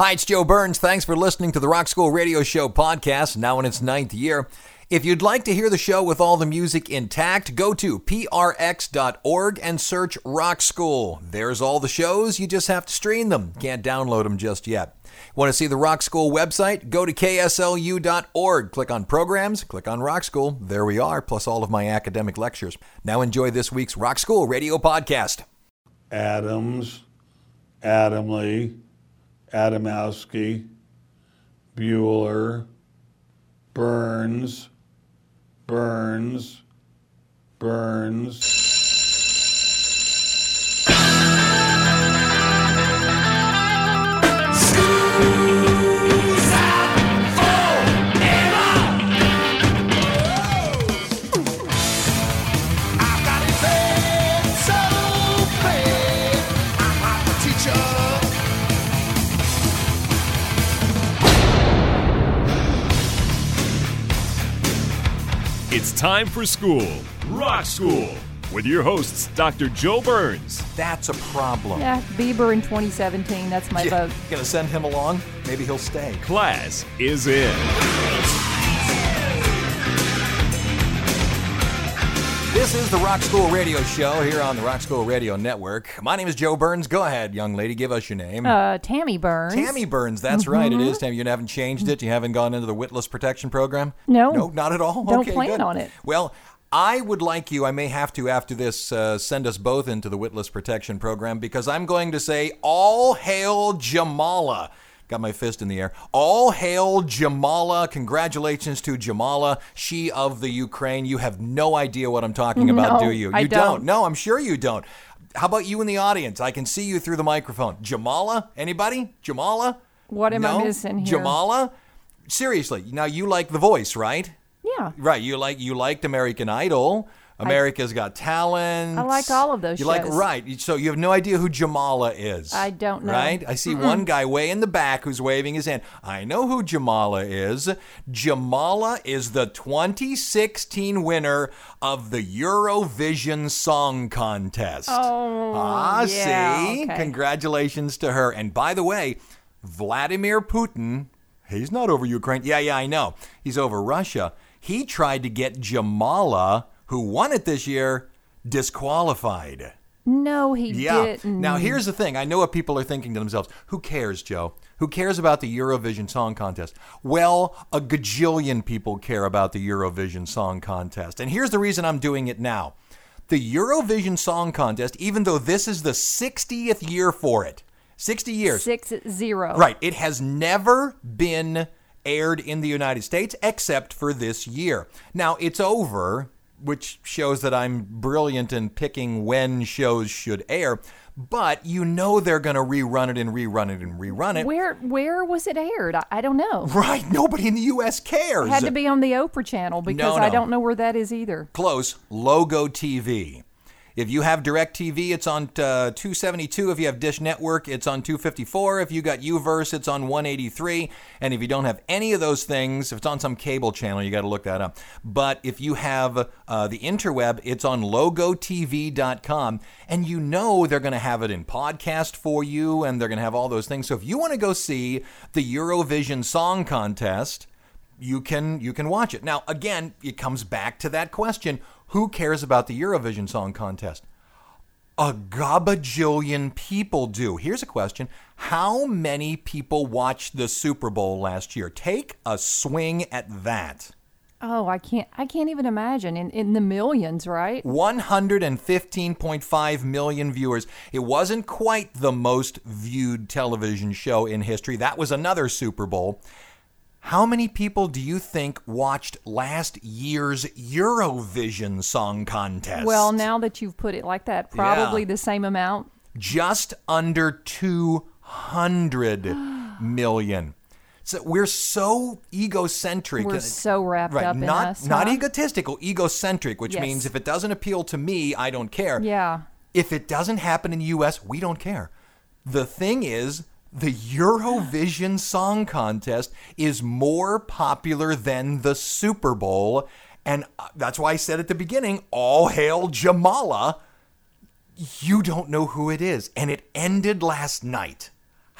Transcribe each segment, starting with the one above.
Hi, it's Joe Burns. Thanks for listening to the Rock School Radio Show podcast, now in its ninth year. If you'd like to hear the show with all the music intact, go to prx.org and search Rock School. There's all the shows, you just have to stream them. Can't download them just yet. Want to see the Rock School website? Go to kslu.org. Click on programs, click on Rock School. There we are, plus all of my academic lectures. Now enjoy this week's Rock School Radio podcast. Adams, Adamley, Adamowski, Bueller, Burns, Burns, Burns. It's time for school, Rock School, with your hosts, Dr. Joe Burns. That's a problem. Yeah, Bieber in 2017. That's my Yeah, vote. Gonna send him along? Maybe he'll stay. Class is in. This is the Rock School Radio Show here on the Rock School Radio Network. My name is Joe Burns. Go ahead, young lady, give us your name. Uh, Tammy Burns. Tammy Burns, that's right, it is Tammy. You haven't changed it. You haven't gone into the witless protection program. No. no, not at all. Don't okay, plan good. on it. Well, I would like you. I may have to after this uh, send us both into the witless protection program because I'm going to say all hail Jamala. Got my fist in the air. All hail Jamala. Congratulations to Jamala, she of the Ukraine. You have no idea what I'm talking about, No, do you? I you don't. No, I'm sure you don't. How about you in the audience? I can see you through the microphone. Jamala? Anybody? Jamala? What am I missing here? Jamala? Seriously, now you like The Voice, right? Yeah. Right, you like you liked American Idol. America's Got Talent. I like all of those You like right. So you have no idea who Jamala is. I don't know. Right? I see one guy way in the back who's waving his hand. I know who Jamala is. Jamala is the 2016 winner of the Eurovision Song Contest. Oh, Ah, yeah, see? okay. Congratulations to her. And by the way, Vladimir Putin, he's not over Ukraine. Yeah, yeah, I know. He's over Russia. He tried to get Jamala, who won it this year, disqualified. No, he Yeah. didn't. Now, here's the thing. I know what people are thinking to themselves. Who cares, Joe? Who cares about the Eurovision Song Contest? Well, a gajillion people care about the Eurovision Song Contest. And here's the reason I'm doing it now. The Eurovision Song Contest, even though this is the 60th year for it, 60 years. Six zero. Right. It has never been aired in the United States except for this year. Now, it's over, which shows that I'm brilliant in picking when shows should air, but you know they're going to rerun it and rerun it and rerun it. Where where was it aired? I, I don't know. Right. Nobody in the U.S. cares. It had to be on the Oprah channel because No, I don't know where that is either. Close. Logo TV. If you have DirecTV, it's on uh, 272. If you have Dish Network, it's on 254. If you got Uverse, it's on 183. And if you don't have any of those things, if it's on some cable channel, you got to look that up. But if you have uh, the interweb, it's on logotv.com. And you know they're going to have it in podcast for you, and they're going to have all those things. So if you want to go see the Eurovision Song Contest, you can you can watch it. Now again, it comes back to that question, who cares about the Eurovision Song Contest? A gabajillion people do. Here's a question. How many people watched the Super Bowl last year? Take a swing at that. Oh, I can't I can't even imagine in in the millions, right? 115.5 million viewers. It wasn't quite the most viewed television show in history. That was another Super Bowl. How many people do you think watched last year's Eurovision Song Contest? Well, now that you've put it like that, probably Yeah. the same amount. just under 200 million. So we're so egocentric. We're so wrapped right, up in not us, not huh? egotistical, egocentric, which Yes. means if it doesn't appeal to me, I don't care. Yeah. If it doesn't happen in the US, we don't care. The thing is, the Eurovision Song Contest is more popular than the Super Bowl. And uh, that's why I said at the beginning, all hail Jamala. You don't know who it is. And it ended last night.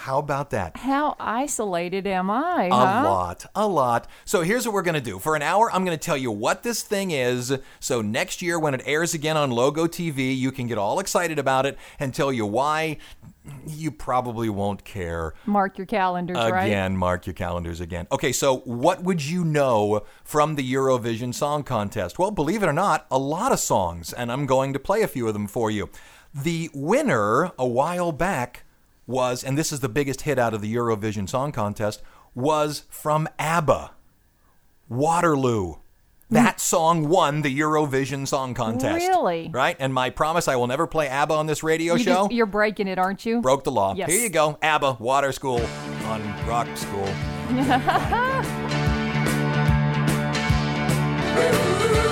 How about that? How isolated am I? A huh? lot, a lot. So here's what we're going to do. For an hour, I'm going to tell you what this thing is. So next year, when it airs again on Logo TV, you can get all excited about it and tell you why you probably won't care. Mark your calendars, right? Again, mark your calendars again. Okay, so what would you know from the Eurovision Song Contest? Well, believe it or not, a lot of songs, and I'm going to play a few of them for you. The winner a while back was, and this is the biggest hit out of the Eurovision Song Contest, was from ABBA. Waterloo. Mm. That song won the Eurovision Song Contest. Really? Right? And my promise I will never play ABBA on this radio You show. just, you're breaking it, aren't you? Broke the law. Yes. Here you go. ABBA, Water School on Rock School.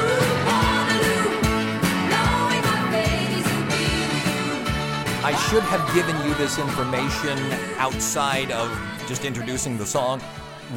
I should have given you this information outside of just introducing the song.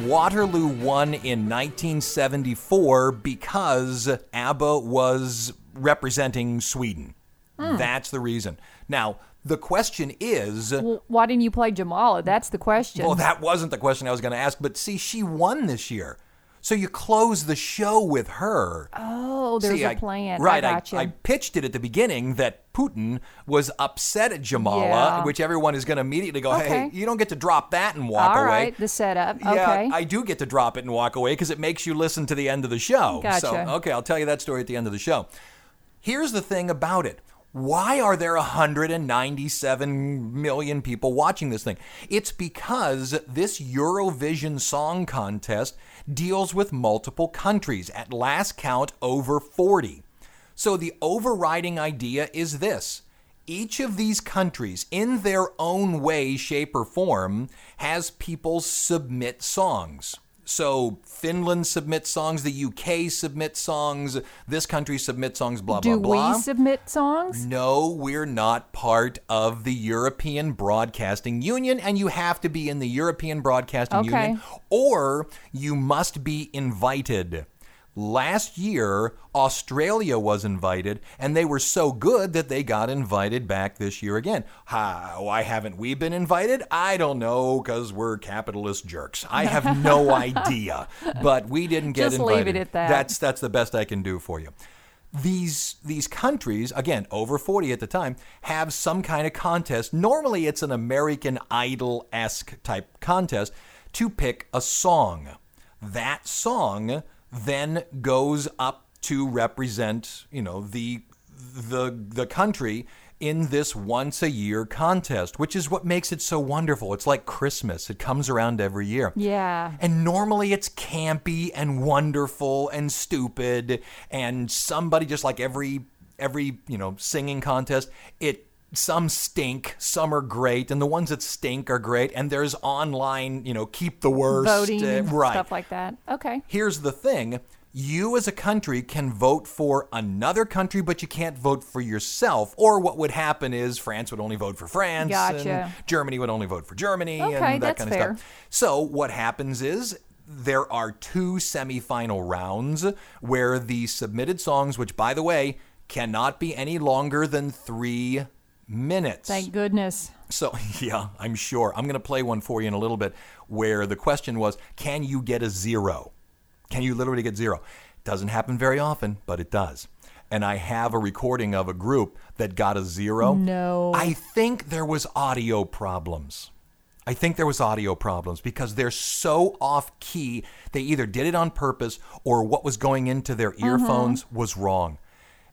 Waterloo won in 1974 because ABBA was representing Sweden. Hmm. That's the reason. Now, the question is Well, why didn't you play Jamala? That's the question. well, that wasn't the question I was going to ask, but see, she won this year. So you close the show with her. oh, there's See, a I- plan. Right. I got you. I pitched it at the beginning that Putin was upset at Jamala, Yeah. which everyone is going to immediately go, hey, you don't get to drop that and walk All away. right, the setup. Yeah, okay. I do get to drop it and walk away because it makes you listen to the end of the show. So, okay, I'll tell you that story at the end of the show. Here's the thing about it. Why are there 197 million people watching this thing? It's because this Eurovision Song Contest deals with multiple countries. At last count, over 40. So the overriding idea is this. Each of these countries, in their own way, shape, or form, has people submit songs. So Finland submits songs, the UK submits songs, this country submits songs, blah, Do blah, blah. we submit songs? No, we're not part of the European Broadcasting Union, and you have to be in the European Broadcasting Okay. Union, or you must be invited. Last year, Australia was invited, and they were so good that they got invited back this year again. Ha, why haven't we been invited? I don't know, because we're capitalist jerks. I have no idea, but we didn't get Just leave invited. it at that. That's that's the best I can do for you these these countries again over 40 at the time have some kind of contest normally it's an american idol-esque type contest to pick a song that song then goes up to represent you know the the the country in this once a year contest which is what makes it so wonderful. It's like christmas. It comes around every year. Yeah. and normally it's campy and wonderful and stupid and somebody just like every every, you know, singing contest, it some stink, some are great, and the ones that stink are great. And there's online, you know, keep the worst, Voting, uh, right? stuff like that. Okay. Here's the thing you as a country can vote for another country, but you can't vote for yourself. Or what would happen is France would only vote for France, Gotcha. and Germany would only vote for Germany, Okay, and that kind of fair. stuff. So what happens is there are two semifinal rounds where the submitted songs, which by the way cannot be any longer than three minutes. Thank goodness. So, yeah, I'm sure. I'm going to play one for you in a little bit where the question was can you get a zero? Can you literally get zero? Doesn't happen very often, but it does. And I have a recording of a group that got a zero. No. I think there was audio problems. I think there was audio problems because they're so off key. They either did it on purpose or what was going into their uh-huh. earphones was wrong.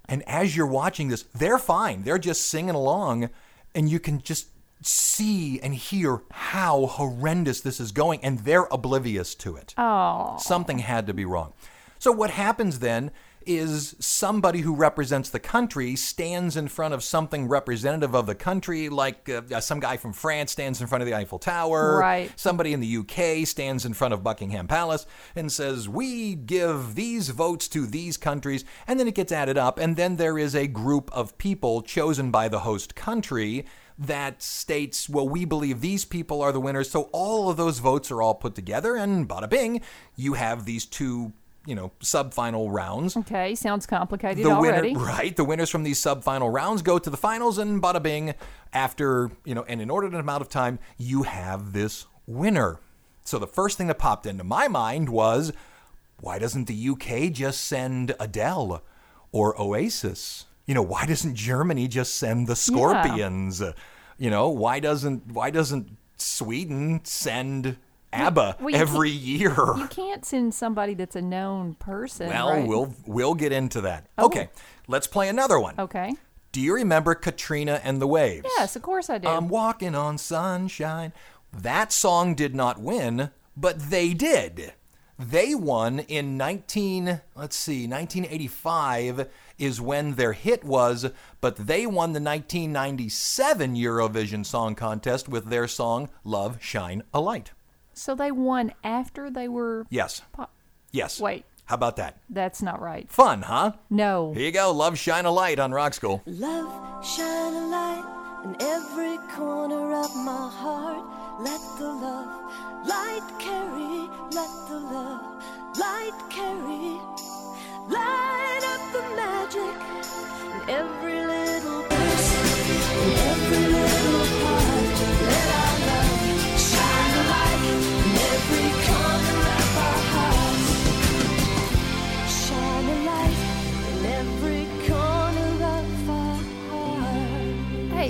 And as you're watching this, they're fine. They're just singing along, and you can just see and hear how horrendous this is going, and they're oblivious to it. Oh. Something had to be wrong. So, what happens then is somebody who represents the country stands in front of something representative of the country, like uh, some guy from France stands in front of the Eiffel Tower. Right. Somebody in the UK stands in front of Buckingham Palace and says, We give these votes to these countries. And then it gets added up. And then there is a group of people chosen by the host country that states, Well, we believe these people are the winners. So all of those votes are all put together. And bada bing, you have these two. You know, sub-final rounds. Okay, sounds complicated The already. winner, right? The winners from these sub-final rounds go to the finals, and bada bing, after you know an inordinate amount of time, you have this winner. So the first thing that popped into my mind was, why doesn't the UK just send Adele or Oasis? You know, why doesn't Germany just send the Scorpions? You know, why doesn't why doesn't Sweden send ABBA well, every year? You can't send somebody that's a known person. Well, right? we'll we'll get into that. Oh. Okay, let's play another one. Okay. Do you remember Katrina and the Waves? Yes, of course I do. I'm walking on sunshine. That song did not win, but they did. They won in 19 let's see 1985 is when their hit was, but they won the 1997 Eurovision Song Contest with their song Love Shine a Light. So they won after they were. Yes. Pop- Yes. Wait. How about that? That's not right. Fun, huh? No. Here you go. Love Shine a Light on Rock School. Love shine a light in every corner of my heart. Let the love light carry, let the love light carry. Light up the magic in every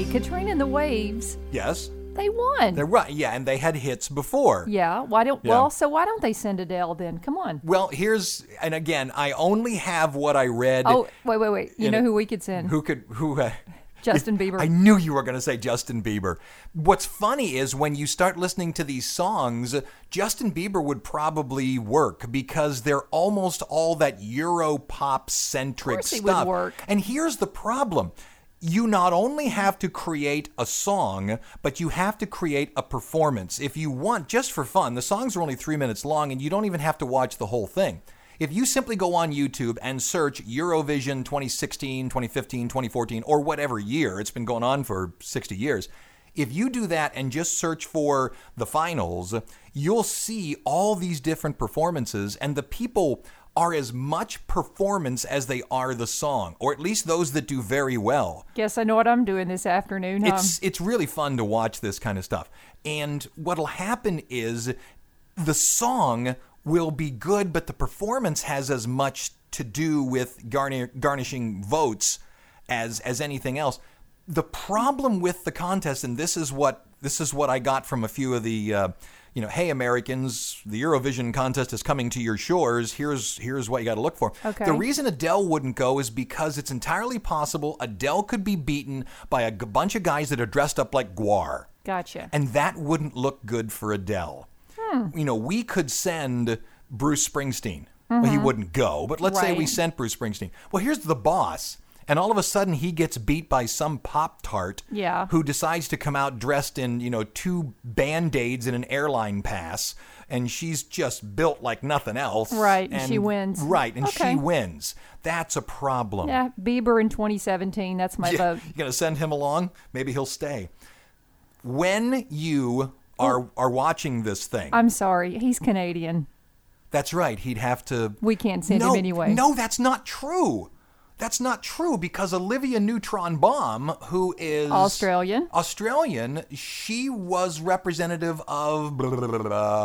Katrina and the Waves, Yes. they won. They're right. Yeah, and they had hits before. yeah. Why don't? Yeah. Well, so why don't they send Adele then? Come on. Well, here's and again, I only have what I read. Oh, wait, wait, wait. You know it- who we could send? Who could who? Uh, Justin Bieber. I knew you were going to say Justin Bieber. What's funny is when you start listening to these songs, Justin Bieber would probably work because they're almost all that Euro pop centric course he would stuff. work. And here's the problem. You not only have to create a song, but you have to create a performance. If you want, just for fun, the songs are only three minutes long and you don't even have to watch the whole thing. If you simply go on YouTube and search Eurovision 2016, 2015, 2014, or whatever year, it's been going on for 60 years. If you do that and just search for the finals, you'll see all these different performances, and the people are as much performance as they are the song, or at least those that do very well. Guess I know what I'm doing this afternoon. Huh? It's it's really fun to watch this kind of stuff. And what'll happen is the song will be good, but the performance has as much to do with garni- garnishing votes as as anything else. The problem with the contest, and this is what this is what I got from a few of the. Uh, you know, hey Americans, the Eurovision contest is coming to your shores. Here's here's what you got to look for. Okay. The reason Adele wouldn't go is because it's entirely possible Adele could be beaten by a g- bunch of guys that are dressed up like GWAR. Gotcha. And that wouldn't look good for Adele. Hmm. You know, we could send Bruce Springsteen. Well, he wouldn't go, but let's say we sent Bruce Springsteen. Well, here's the boss. And all of a sudden, he gets beat by some Pop Tart Yeah. who decides to come out dressed in, you know, two band aids and an airline pass. And she's just built like nothing else. Right, and she wins. Right, and Okay. she wins. That's a problem. yeah, Bieber in 2017. That's my Yeah, vote. You're gonna send him along? Maybe he'll stay. When you oh. are are watching this thing, I'm sorry. He's Canadian. that's right. He'd have to. We can't send no, him anyway. No, that's not true. That's not true because Olivia Neutron Bomb, who is Australian. Australian, she was representative of blah, blah, blah, blah, blah.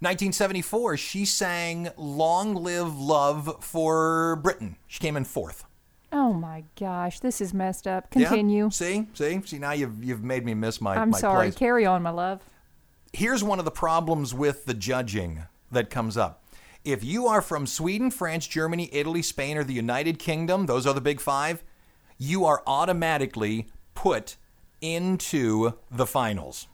1974. She sang "Long Live Love" for Britain. She came in fourth. Oh my gosh, this is messed up. Yeah? Continue. See, see, see. Now you've you've made me miss my. I'm my sorry. Carry on, my love. here's one of the problems with the judging that comes up. If you are from Sweden, France, Germany, Italy, Spain, or the United Kingdom, those are the big five, you are automatically put into the finals.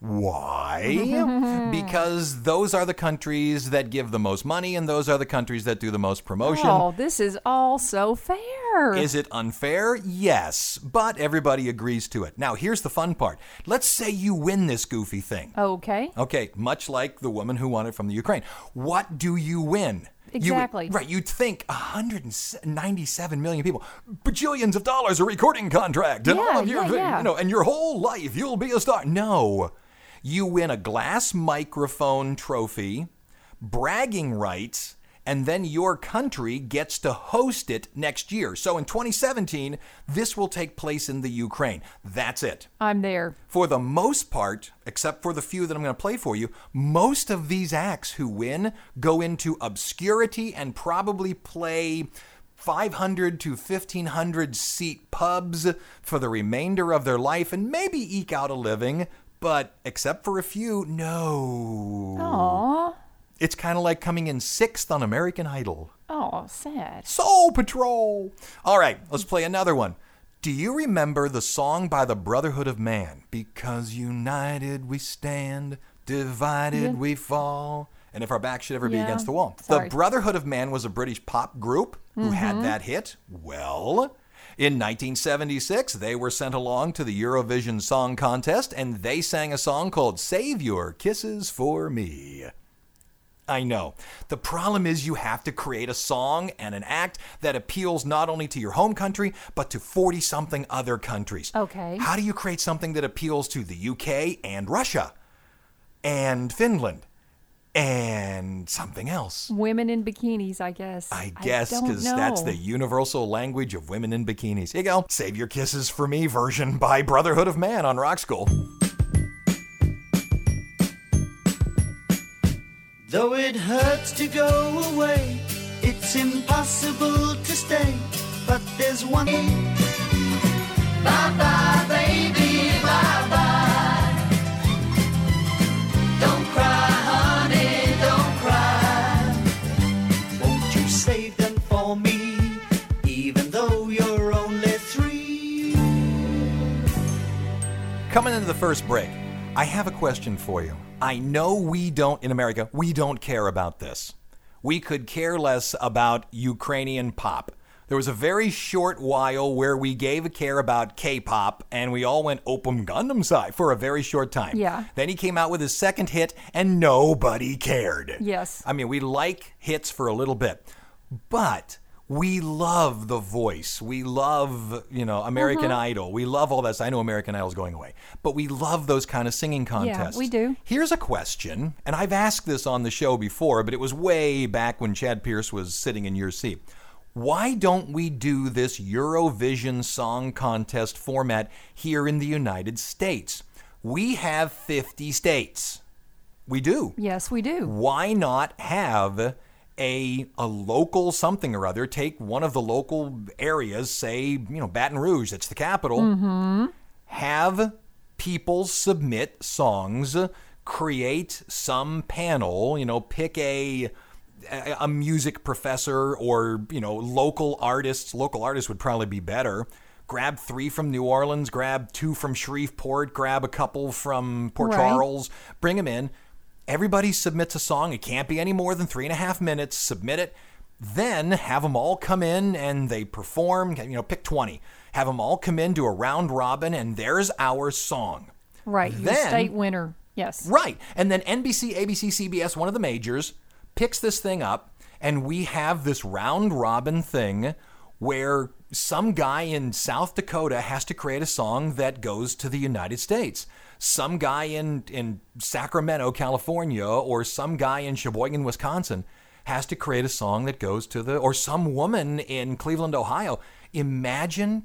Why? because those are the countries that give the most money and those are the countries that do the most promotion. Oh, this is all so fair. Is it unfair? Yes, but everybody agrees to it. Now, here's the fun part. Let's say you win this goofy thing. okay. Okay, much like the woman who won it from the Ukraine. What do you win? You- Exactly. right, you'd think 197 million people, bajillions of dollars a recording contract, and all Yeah, of your, yeah, yeah. you know, and your whole life you'll be a star. No, you win a glass microphone trophy, bragging rights, and then your country gets to host it next year. So in 2017, this will take place in the Ukraine. That's it. I'm there. For the most part, except for the few that I'm going to play for you, most of these acts who win go into obscurity and probably play 500 to 1500 seat pubs for the remainder of their life and maybe eke out a living. But except for a few, no. Aw. It's kind of like coming in sixth on American Idol. Oh, sad. Soul Patrol. All right, let's play another one. Do you remember the song by the Brotherhood of Man? Because united we stand, divided Yeah. we fall. And if our back should ever be against the wall. Sorry. The Brotherhood of Man was a British pop group who had mm-hmm. that hit. Well, in 1976, they were sent along to the Eurovision Song Contest and they sang a song called Save Your Kisses for Me. I know. The problem is you have to create a song and an act that appeals not only to your home country, but to 40 something other countries. Okay. How do you create something that appeals to the UK and Russia and Finland and something else? Women in bikinis, I guess. I guess because that's the universal language of women in bikinis. Here you go. Save Your Kisses for Me version by Brotherhood of Man on Rock School. Though it hurts to go away, it's impossible to stay. But there's one. Bye bye, baby, Coming into the first break, I have a question for you. I know we don't, in America, we don't care about this. We could care less about Ukrainian pop. There was a very short while where we gave a care about K pop and we all went Opum Gundam Sai for a very short time. Yeah. Then he came out with his second hit and nobody cared. Yes. I mean, we like hits for a little bit, but we love The Voice. We love, you know, American mm-hmm. Idol. We love all this. I know American Idol's going away, but we love those kind of singing contests. Yeah, we do. Here's a question, and I've asked this on the show before, but it was way back when Chad Pierce was sitting in your seat. Why don't we do this Eurovision Song Contest format here in the United States? We have 50 states. We do Yes, we do. why not have a a local something or other take one of the local areas say you know Baton Rouge that's the capital have people submit songs create some panel you know pick a a a music professor or you know local artists local artists would probably be better grab three from new orleans grab two from shreveport grab a couple from port Right. charles bring them in everybody submits a song it can't be any more than three and a half minutes submit it then have them all come in and they perform you know pick 20 have them all come in do a round robin and there's our song Right. Your Then- state winner. Yes. Right. And then NBC, ABC, CBS, one of the majors, picks this thing up, and we have this round robin thing where some guy in South Dakota has to create a song that goes to the United States. Some guy in, in Sacramento, California, or some guy in Sheboygan, Wisconsin has to create a song that goes to the, or some woman in Cleveland, Ohio. Imagine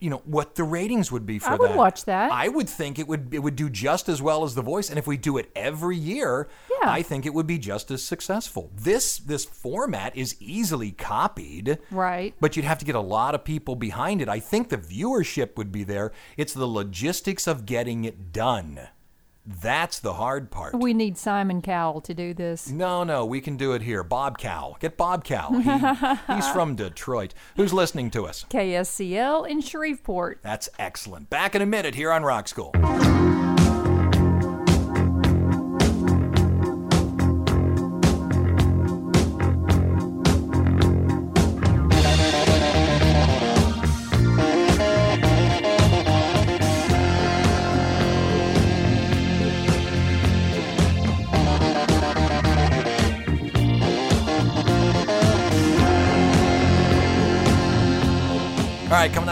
you know what the ratings would be for I that. would watch that. I would think it would it would do just as well as The Voice, and if we do it every year, Yeah. I think it would be just as successful. This this format is easily copied, Right. But you'd have to get a lot of people behind it. I think the viewership would be there. It's the logistics of getting it done. That's the hard part. We need Simon Cowell to do this. no, no, we can do it here. Bob Cow. Get Bob Cow. He, he's from Detroit. Who's listening to us? KSCL in Shreveport. That's excellent. Back in a minute here on Rock School.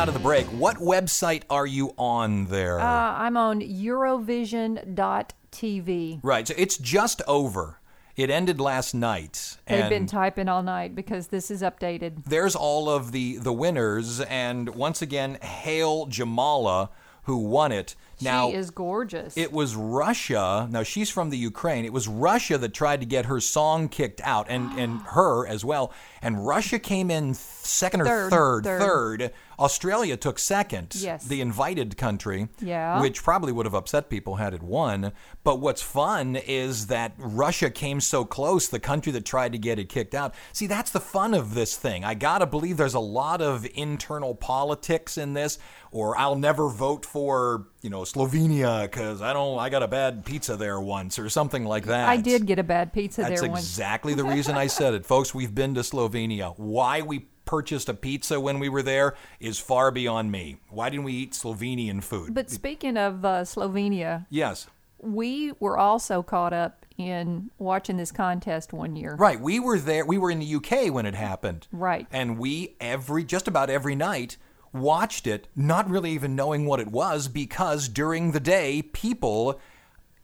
Out of the break, what website are you on there? Uh, I'm on Eurovision.tv. right, so it's just over. It ended last night. They've been typing all night because this is updated. there's all of the the winners, and once again, hail Jamala who won it. Now she is gorgeous. it was Russia. Now she's from the Ukraine. It was Russia that tried to get her song kicked out, and and her as well. And Russia came in second or Third, third, third. Australia took second. Yes. the invited country. Yeah. which probably would have upset people had it won. But what's fun is that Russia came so close. The country that tried to get it kicked out. See, that's the fun of this thing. I gotta believe there's a lot of internal politics in this. Or I'll never vote for you know Slovenia because I don't. I got a bad pizza there once or something like that. I did get a bad pizza That's there once. That's exactly the reason I said it, folks. We've been to Slovenia. Why we purchased a pizza when we were there is far beyond me. Why didn't we eat Slovenian food? But speaking of uh, Slovenia, yes. we were also caught up in watching this contest one year. Right, we were there. We were in the UK when it happened. Right. and we every just about every night watched it, not really even knowing what it was, because during the day people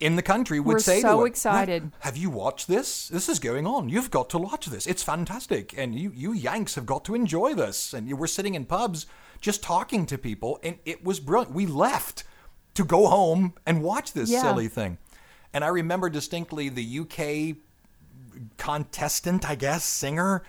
in the country would We're say so to it, excited. Have you watched this? This is going on. You've got to watch this. It's fantastic, and you you Yanks have got to enjoy this." And you were sitting in pubs just talking to people, and it was brilliant. We left to go home and watch this Yeah. silly thing. And I remember distinctly the UK contestant, I guess, singer,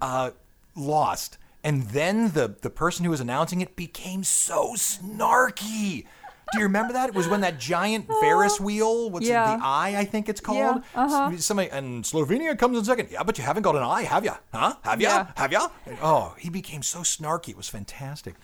uh, lost. And then the, the person who was announcing it became so snarky. Do you remember that? It was when that giant Ferris wheel, what's yeah. it, the eye, I think it's called? Yeah, uh-huh. Somebody, and Slovenia comes in second. Yeah, but you haven't got an eye, have you? Huh? Have you? Yeah. Have you? Oh, he became so snarky. It was fantastic.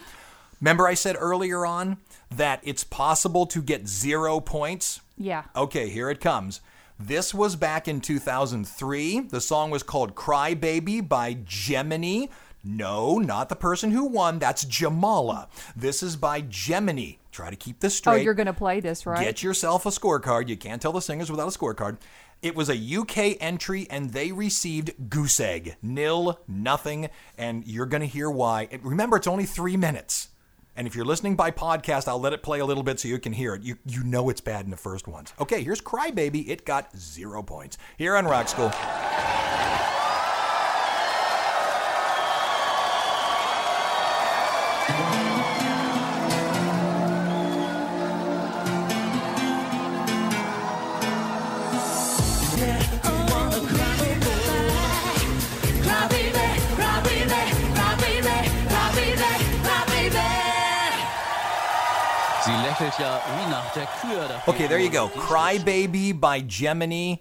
Remember, I said earlier on that it's possible to get zero points? Yeah. Okay, here it comes. This was back in 2003. The song was called Cry Baby by Jemini. No, not the person who won. That's Jamala. This is by Jemini. Try to keep this oh, straight. Oh, you're going to play this, right? Get yourself a scorecard. You can't tell the singers without a scorecard. It was a UK entry and they received goose egg. Nil, nothing. And you're going to hear why. Remember, it's only three minutes. And if you're listening by podcast, I'll let it play a little bit so you can hear it. You, you know it's bad in the first ones. Okay, here's Crybaby. It got zero points. Here on Rock School. Okay, there you go. Crybaby by Jemini.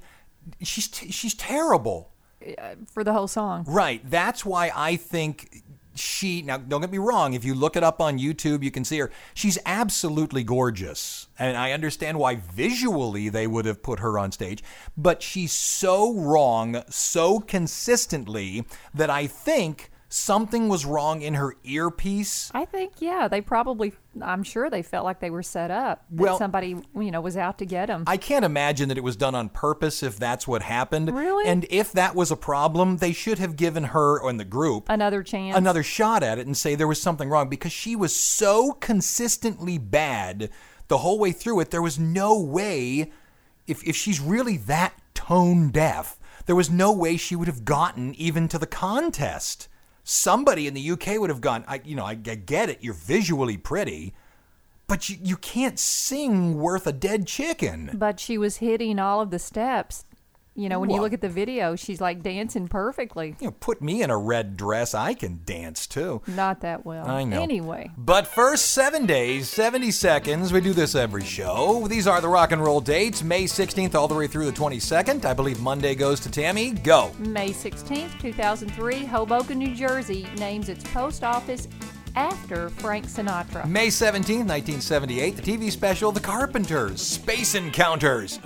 She's, t- she's terrible. For the whole song. Right. That's why I think she. Now, don't get me wrong. If you look it up on YouTube, you can see her. She's absolutely gorgeous. And I understand why visually they would have put her on stage. But she's so wrong so consistently that I think something was wrong in her earpiece. I think, yeah, they probably, I'm sure they felt like they were set up. Well- somebody, you know, was out to get them. I can't imagine that it was done on purpose if that's what happened. Really? And if that was a problem, they should have given her and the group Another chance. another shot at it and say there was something wrong because she was so consistently bad the whole way through it. There was no way, if, if she's really that tone deaf, there was no way she would have gotten even to the contest. Somebody in the UK would have gone, I, you know, I, I get it, you're visually pretty, but you, you can't sing worth a dead chicken. But she was hitting all of the steps. You know, when you look at the video, she's like dancing perfectly. You know, put me in a red dress, I can dance too. Not that well. I know. Anyway, But first, seven days, 70 seconds. We do this every show. These are the rock and roll dates May 16th all the way through the 22nd. I believe Monday goes to Tammy. Go. May 16th, 2003, Hoboken, New Jersey names its post office after Frank Sinatra. May 17th, 1978, the TV special The Carpenters Space Encounters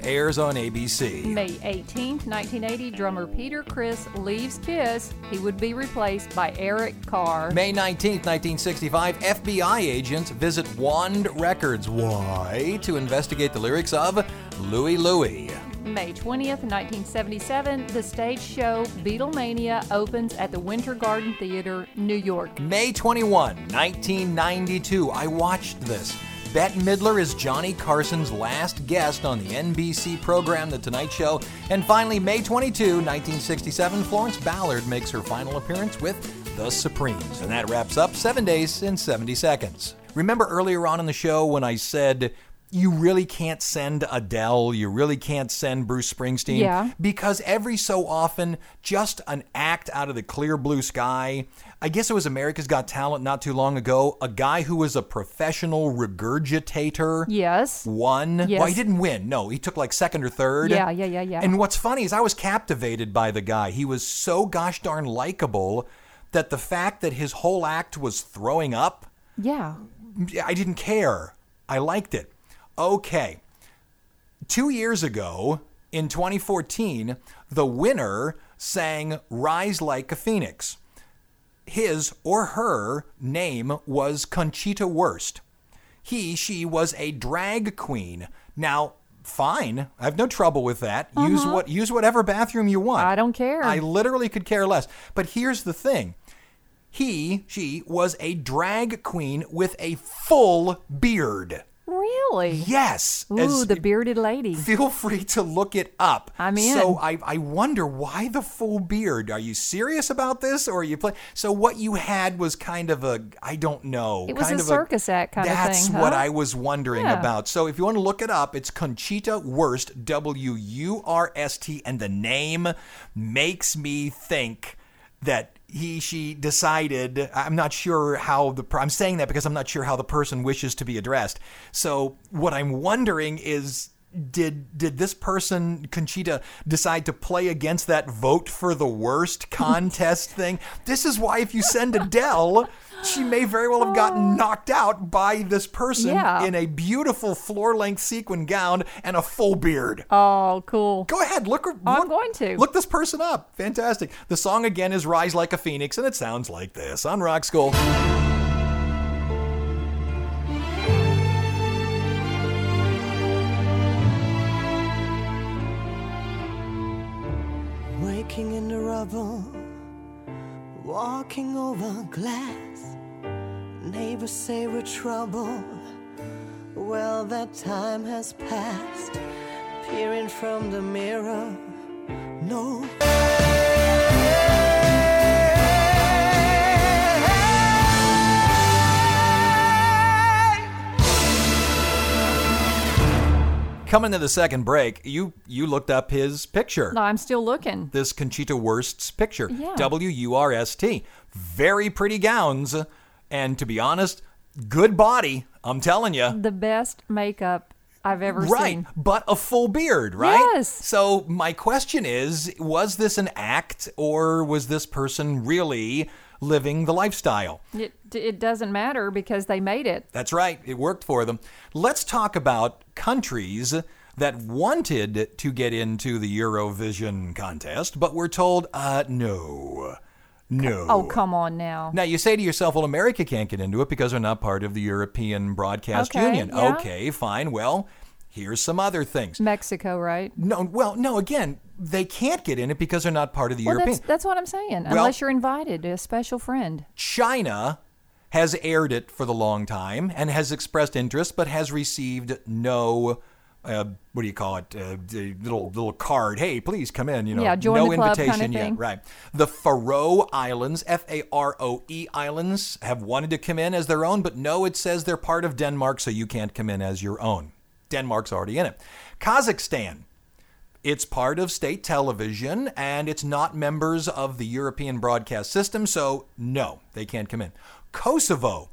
airs on ABC. May 18th, 1980, drummer Peter Criss leaves Kiss. He would be replaced by Eric Carr. May 19th, 1965, FBI agents visit Wand Records. Why? To investigate the lyrics of Louie Louie. May 20th, 1977, the stage show Beatlemania opens at the Winter Garden Theater, New York. May 21, 1992. I watched this. Bette Midler is Johnny Carson's last guest on the NBC program The Tonight Show. And finally, May 22, 1967, Florence Ballard makes her final appearance with The Supremes. And that wraps up 7 days in 70 seconds. Remember earlier on in the show when I said you really can't send Adele, you really can't send Bruce Springsteen. Yeah. Because every so often, just an act out of the clear blue sky. I guess it was America's Got Talent not too long ago. A guy who was a professional regurgitator Yes. won. Yes. Well, he didn't win. No, he took like second or third. Yeah, yeah, yeah, yeah. And what's funny is I was captivated by the guy. He was so gosh darn likable that the fact that his whole act was throwing up, Yeah. I didn't care. I liked it. Okay. Two years ago, in 2014, the winner sang Rise Like a Phoenix. His or her name was Conchita Wurst. He, she was a drag queen. Now, fine. I have no trouble with that. Use what use whatever bathroom you want. Uh-huh. I don't care. I literally could care less. But here's the thing. He, she was a drag queen with a full beard. Really? Yes. Ooh, as- the bearded lady. Feel free to look it up. I'm in. So I, I wonder why the full beard. Are you serious about this, or are you play? So what you had was kind of a I don't know. It was kind a of circus act kind of thing. That's what huh? I was wondering Yeah. about. So if you want to look it up, it's Conchita Wurst, W U R S T, and the name makes me think that he she decided i'm not sure how the i'm saying that because i'm not sure how the person wishes to be addressed so what i'm wondering is did did this person Conchita decide to play against that vote for the worst contest thing? This is why if you send Adele, she may very well have gotten oh. knocked out by this person Yeah. in a beautiful floor-length sequin gown and a full beard. Oh, cool. Go ahead, look. her- I'm going to. look this person up. Fantastic. The song again is "Rise Like a Phoenix," and it sounds like this on Rock School. Waking in the rubble, walking over glass. Neighbors say we're trouble. Well, that time has passed. Peering from the mirror, no. Coming to the second break, you you looked up his picture. No, I'm still looking. This Conchita Wurst's picture. Yeah. W U R S T. Very pretty gowns, and to be honest, good body. I'm telling you. The best makeup I've ever Right, seen. Right, but a full beard, right? Yes. So my question is, was this an act or was this person really living the lifestyle? It, it doesn't matter because they made it. That's right, it worked for them. Let's talk about countries that wanted to get into the Eurovision contest, but were told, uh, no. No. Oh, come on now. Now you say to yourself, well, America can't get into it because they're not part of the European Broadcast Okay, Union. yeah. Okay, fine. Well, here's some other things. Mexico, right? No, well, no, again, they can't get in it because they're not part of the Well, European. that's that's what I'm saying. Well- Unless you're invited, a special friend. China has aired it for the long time and has expressed interest, but has received no. Uh, what do you call it? Uh, the little little card. Hey, please come in. You know, Yeah, join no the club invitation kinda yet. Right. The Faroe Islands, F A R O E Islands, have wanted to come in as their own, but no, it says they're part of Denmark, so you can't come in as your own. Denmark's already in it. Kazakhstan. It's part of state television and it's not members of the European broadcast system, so no, they can't come in. Kosovo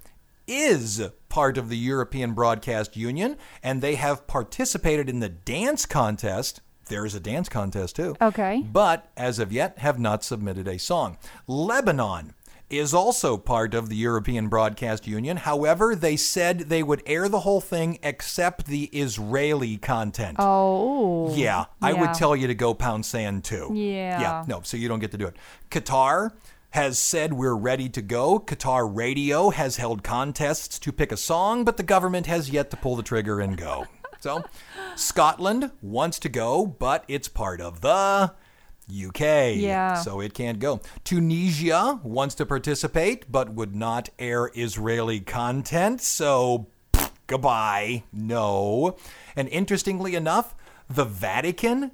is part of the European Broadcast Union and they have participated in the dance contest. There is a dance contest too. Okay. But as of yet, have not submitted a song. Lebanon is also part of the European Broadcast Union. However, they said they would air the whole thing except the Israeli content. Oh. Yeah, I Yeah. would tell you to go pound sand too. Yeah. Yeah, no, so you don't get to do it. Qatar has said we're ready to go. Qatar Radio has held contests to pick a song, but the government has yet to pull the trigger and go. So, Scotland wants to go, but it's part of the UK. Yeah. So it can't go. Tunisia wants to participate, but would not air Israeli content. So Goodbye. No. And interestingly enough, the Vatican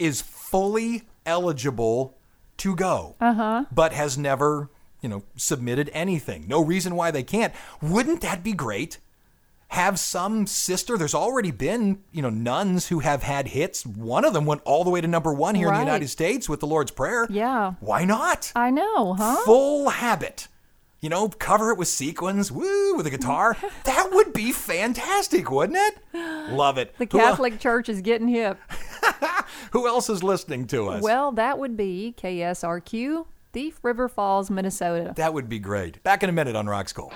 is fully eligible to go, uh-huh. but has never, you know, submitted anything. No reason why they can't. Wouldn't that be great? Have some sister. There's already been, you know, nuns who have had hits. One of them went all the way to number one here in the United States with the Lord's Prayer. Yeah. Why not? I know, huh? Full habit. You know, cover it with sequins, woo, with a guitar. that would be fantastic, wouldn't it? Love it. The Catholic Church is getting hip. Who else is listening to us? Well, that would be KSRQ, Thief River Falls, Minnesota. that would be great. Back in a minute on Rock School.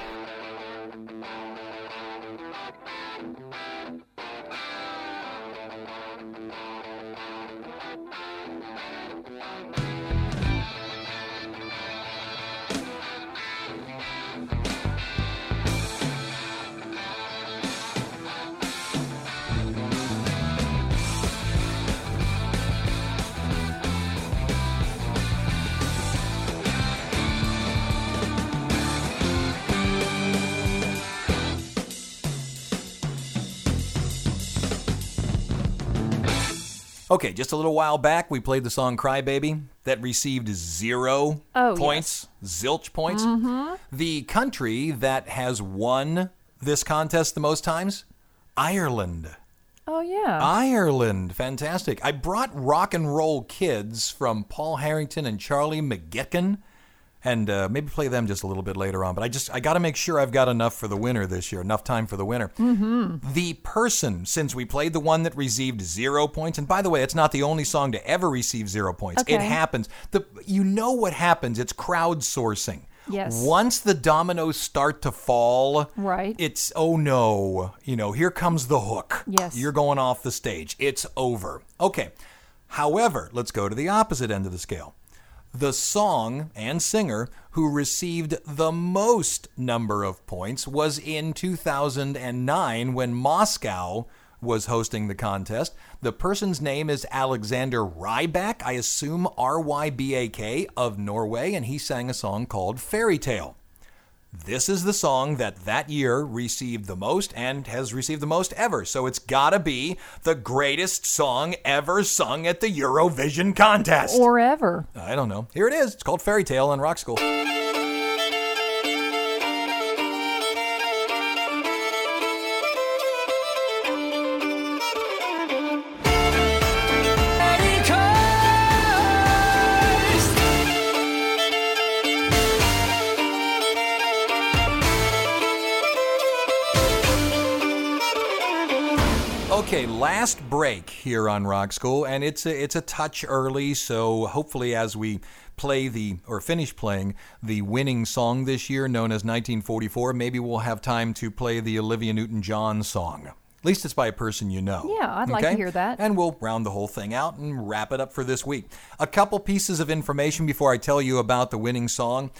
Okay, just a little while back, we played the song Cry Baby that received zero Oh, points, zilch points. Mm-hmm. The country that has won this contest the most times? Ireland. Oh, yeah. Ireland, fantastic. I brought Rock and Roll Kids from Paul Harrington and Charlie McGettigan, and uh, maybe play them just a little bit later on. But I just I got to make sure I've got enough for the winner this year, enough time for the winner. Mm-hmm. The person, since we played the one that received zero points, and by the way, it's not the only song to ever receive zero points. It happens. The you know what happens? It's crowdsourcing. Yes. Once the dominoes start to fall, Right. It's oh no, you know, here comes the hook. Yes. You're going off the stage. It's over. Okay. However, let's go to the opposite end of the scale. The song and singer who received the most number of points was in 2009 when Moscow was hosting the contest. The person's name is Alexander Rybak, I assume R Y B A K, of Norway, and he sang a song called Fairy Tale. This is the song that that year received the most and has received the most ever. So it's gotta be the greatest song ever sung at the Eurovision contest. or ever. I don't know. Here it is. It's called Fairy Tale on Rock School. Last break here on Rock School, and it's a, it's a touch early, so hopefully as we play the or finish playing the winning song this year, known as 1944, maybe we'll have time to play the Olivia Newton-John song. At least it's by a person you know. Yeah, I'd like to hear that. And we'll round the whole thing out and wrap it up for this week. A couple pieces of information before I tell you about the winning song.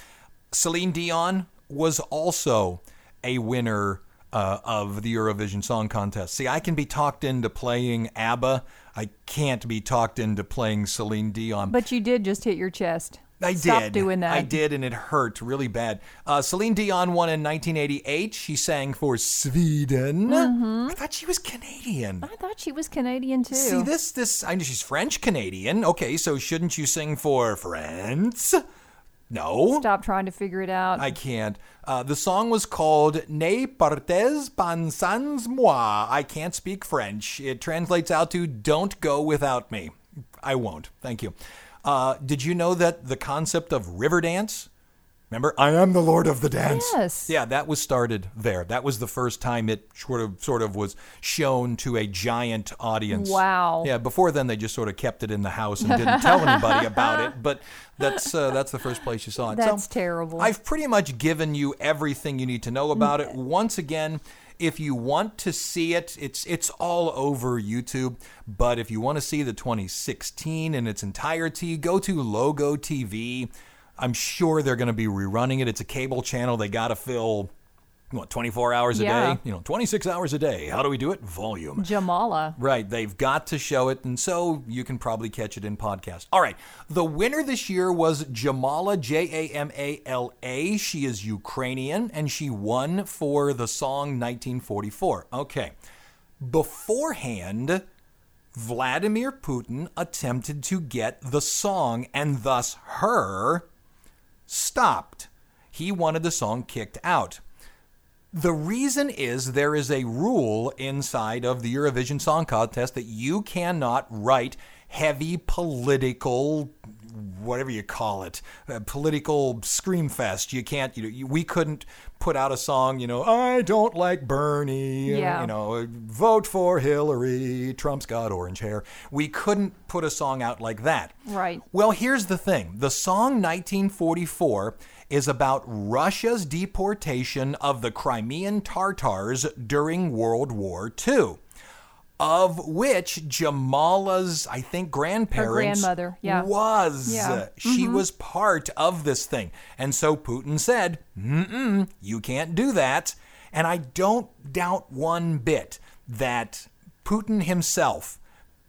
Celine Dion was also a winner uh, of the Eurovision Song Contest. See, I can be talked into playing ABBA. I can't be talked into playing Celine Dion. But you did just hit your chest. I Stop did. doing that. I did, and it hurt really bad. Uh, Celine Dion won in 1988. She sang for Sweden. Mm-hmm. I thought she was Canadian. I thought she was Canadian too. See this this I know she's French Canadian. Okay, so shouldn't you sing for France? No. Stop trying to figure it out. I can't. Uh, the song was called Ne partez pas sans moi. I can't speak French. It translates out to Don't go without me. I won't. Thank you. Uh, did you know that the concept of river dance? Remember, I am the Lord of the dance. Yes. Yeah, that was started there. That was the first time it sort of sort of was shown to a giant audience. Wow. Yeah. Before then, they just sort of kept it in the house and didn't tell anybody about it. But that's uh, that's the first place you saw it. That's terrible. I've pretty much given you everything you need to know about it. Once again, if you want to see it, it's it's all over YouTube. But if you want to see the 2016 in its entirety, go to Logo TV. I'm sure they're going to be rerunning it. It's a cable channel. They got to fill what 24 hours a Yeah. day? You know, 26 hours a day. How do we do it? Volume. Jamala. Right, they've got to show it, and so you can probably catch it in podcast. All right, the winner this year was Jamala, J A M A L A. She is Ukrainian, and she won for the song 1944. Okay, beforehand, Vladimir Putin attempted to get the song and thus her stopped. He wanted the song kicked out. The reason is there is a rule inside of the Eurovision Song Contest that you cannot write heavy political whatever you call it, uh, political scream fest. You can't, you know, you, we couldn't put out a song, you know, I don't like Bernie, Yeah. you know, vote for Hillary, Trump's got orange hair. We couldn't put a song out like that. Right. Well, here's the thing the song 1944 is about Russia's deportation of the Crimean Tartars during World War II. Of which Jamala's, I think, grandparents Her grandmother, yeah. was. Yeah. Mm-hmm. She was part of this thing. And so Putin said, Mm-mm, you can't do that. And I don't doubt one bit that Putin himself,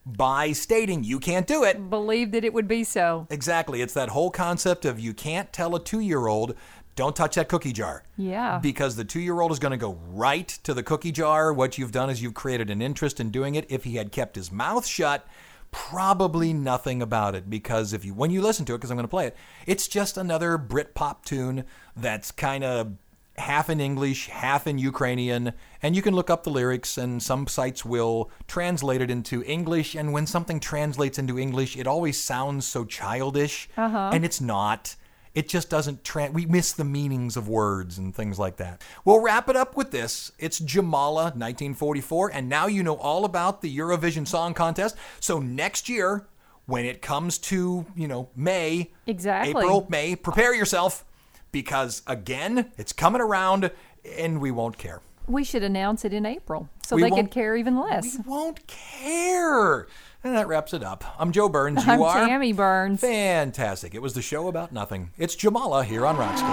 by stating you can't do it, Believed that it would be so. Exactly. It's that whole concept of you can't tell a two year old, don't touch that cookie jar. Yeah. Because the two year old is going to go right to the cookie jar. What you've done is you've created an interest in doing it. If he had kept his mouth shut, probably nothing about it. Because if you, when you listen to it, because I'm going to play it, it's just another Brit pop tune that's kind of half in English, half in Ukrainian, and you can look up the lyrics, and some sites will translate it into English. And when something translates into English, it always sounds so childish, uh-huh. and it's not. It just doesn't. Tra- we miss the meanings of words and things like that. We'll wrap it up with this. It's Jamala, 1944, and now you know all about the Eurovision Song Contest. So next year, when it comes to you know May, Exactly. April, May, prepare yourself because again, it's coming around and we won't care. We should announce it in April so We they could care even less. We won't care. And that wraps it up. I'm Joe Burns. You I'm are Tammy Burns. Fantastic. It was the show about nothing. It's Jamala here on Rock School.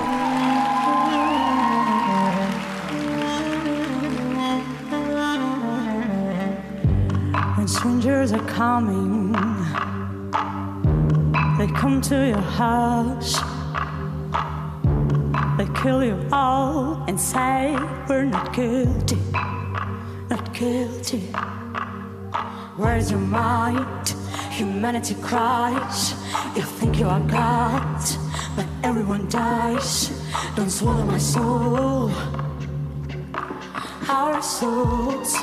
When strangers are coming, they come to your house. They kill you all and say we're not guilty, not guilty. Where's your mind? Humanity cries. You think you are God, but everyone dies. Don't swallow my soul. Our souls